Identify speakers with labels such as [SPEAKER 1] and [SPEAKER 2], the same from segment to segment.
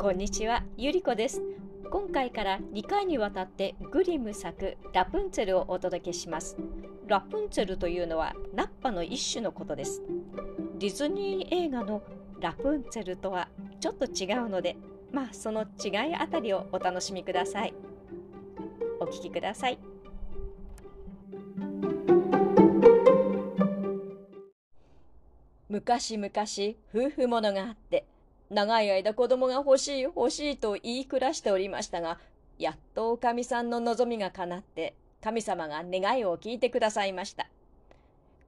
[SPEAKER 1] こんにちは、ゆりこです。今回から2回にわたってグリム作ラプンツェルをお届けします。ラプンツェルというのはナッパの一種のことです。ディズニー映画のラプンツェルとはちょっと違うので、まあその違いあたりをお楽しみください。お聞きください。昔々夫婦ものがあって長い間子供が欲しい欲しいと言い暮らしておりましたがやっとおかみさんの望みが叶って神様が願いを聞いてくださいました。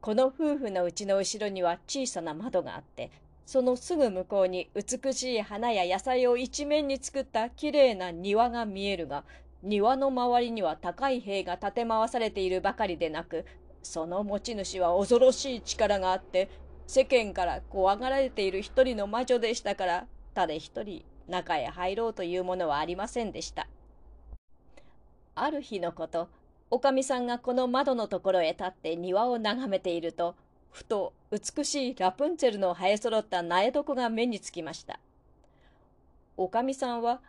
[SPEAKER 1] この夫婦のうちの後ろには小さな窓があってそのすぐ向こうに美しい花や野菜を一面に作ったきれいな庭が見えるが庭の周りには高い塀が立て回されているばかりでなくその持ち主は恐ろしい力があって世間から怖がられている一人の魔女でしたから誰一人中へ入ろうというものはありませんでした。ある日のことおかみさんがこの窓のところへ立って庭を眺めているとふと美しいラプンツェルの生えそろった苗床が目につきました。おかみさんは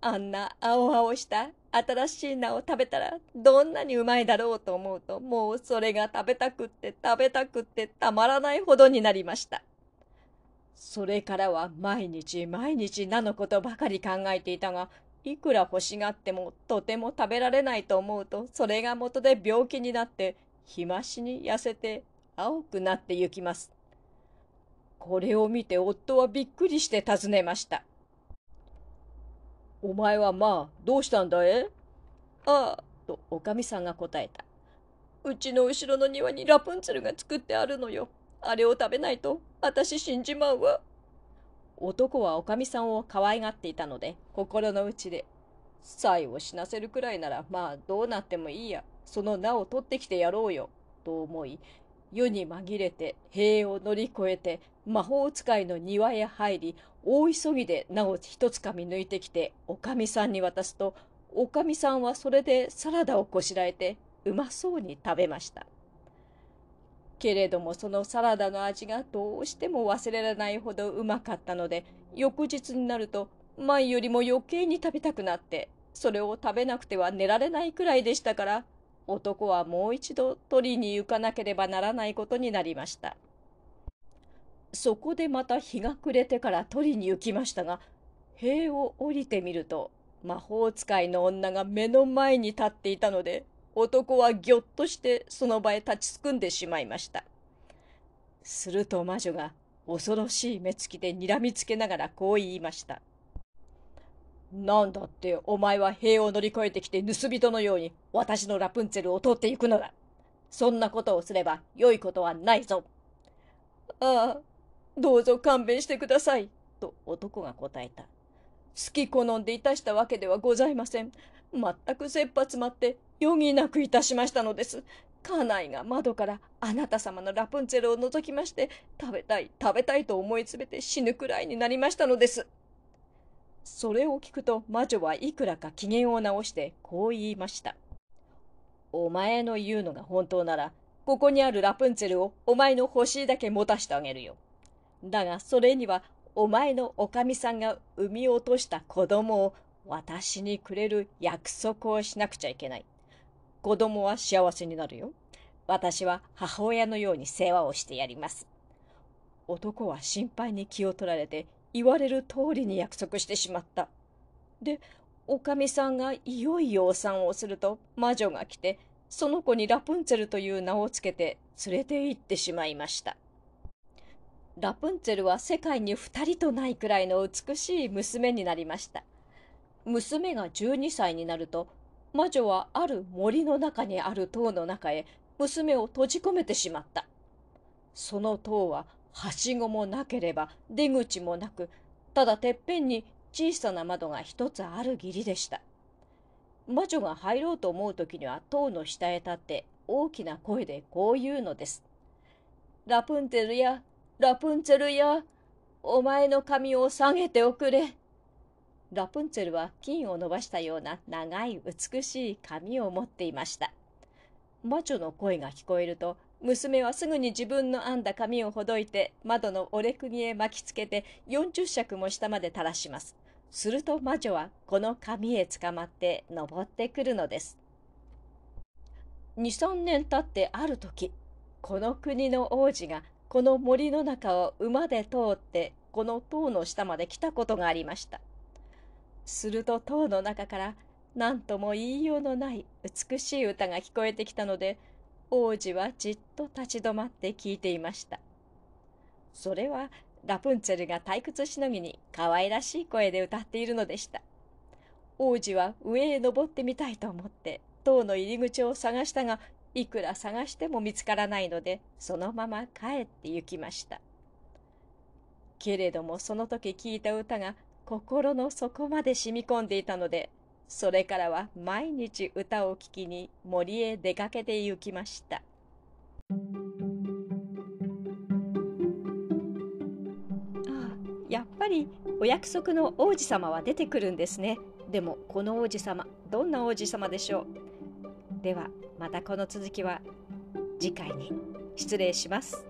[SPEAKER 1] あんな青々した新しい菜を食べたらどんなにうまいだろうと思うともうそれが食べたくって食べたくってたまらないほどになりました。それからは毎日毎日菜のことばかり考えていたがいくら欲しがってもとても食べられないと思うとそれが元で病気になって日増しに痩せて青くなってゆきます。これを見て夫はびっくりして尋ねました。お前はまあ、どうしたんだえああ、とおかみさんが答えた。うちの後ろの庭にラプンツェルが作ってあるのよ。あれを食べないと、私死んじまうわ。男はおかみさんを可愛がっていたので、心の内で、妻を死なせるくらいなら、まあ、どうなってもいいや。その名を取ってきてやろうよ。と思い、夜に紛れて塀を乗り越えて魔法使いの庭へ入り大急ぎで名を一つかみ抜いてきておかみさんに渡すとおかみさんはそれでサラダをこしらえてうまそうに食べました。けれどもそのサラダの味がどうしても忘れられないほどうまかったので翌日になると前よりも余計に食べたくなってそれを食べなくては寝られないくらいでしたから男はもう一度取りに行かなければならないことになりました。そこでまた日が暮れてから取りに行きましたが、塀を降りてみると、魔法使いの女が目の前に立っていたので、男はぎょっとしてその場へ立ちすくんでしまいました。すると魔女が恐ろしい目つきで睨みつけながらこう言いました。なんだってお前は塀を乗り越えてきて盗人のように私のラプンツェルを通っていくのだ。そんなことをすれば良いことはないぞ。ああ、どうぞ勘弁してください。と男が答えた。好き好んでいたしたわけではございません。全く切羽詰まって余儀なくいたしましたのです。家内が窓からあなた様のラプンツェルを覗きまして食べたい食べたいと思い詰めて死ぬくらいになりましたのです。それを聞くと魔女はいくらか機嫌を直してこう言いました。お前の言うのが本当なら、ここにあるラプンツェルをお前の欲しいだけ持たしてあげるよ。だがそれにはお前のおかみさんが産み落とした子供を私にくれる約束をしなくちゃいけない。子供は幸せになるよ。私は母親のように世話をしてやります。男は心配に気を取られて言われる通りに約束してしまった。で、おかみさんがいよいよお産をすると魔女が来て、その子にラプンツェルという名をつけて連れて行ってしまいました。ラプンツェルは世界に二人とないくらいの美しい娘になりました。娘が12歳になると、魔女はある森の中にある塔の中へ娘を閉じ込めてしまった。その塔ははしごもなければ出口もなく、ただてっぺんに小さな窓が一つある義理でした。魔女が入ろうと思う時には塔の下へ立って大きな声でこう言うのです。ラプンツェルや、ラプンツェルや、お前の髪を下げておくれ。ラプンツェルは金を伸ばしたような長い美しい髪を持っていました。魔女の声が聞こえると娘はすぐに自分の編んだ髪をほどいて窓の折れ釘へ巻きつけて40尺も下まで垂らします。すると魔女はこの紙へつかまって登ってくるのです。23年経ってある時この国の王子がこの森の中を馬で通ってこの塔の下まで来たことがありました。すると塔の中から何とも言いようのない美しい歌が聞こえてきたので王子はじっと立ち止まって聞いていました。それはラプンツェルが退屈しのぎに可愛らしい声で歌っているのでした。王子は上へ登ってみたいと思って塔の入り口を探したがいくら探しても見つからないのでそのまま帰って行きました。けれどもその時聞いた歌が心の底まで染み込んでいたのでそれからは毎日歌を聴きに森へ出かけて行きました。ああ、やっぱりお約束の王子様は出てくるんですね。でもこの王子様、どんな王子様でしょう？ではまたこの続きは次回に失礼します。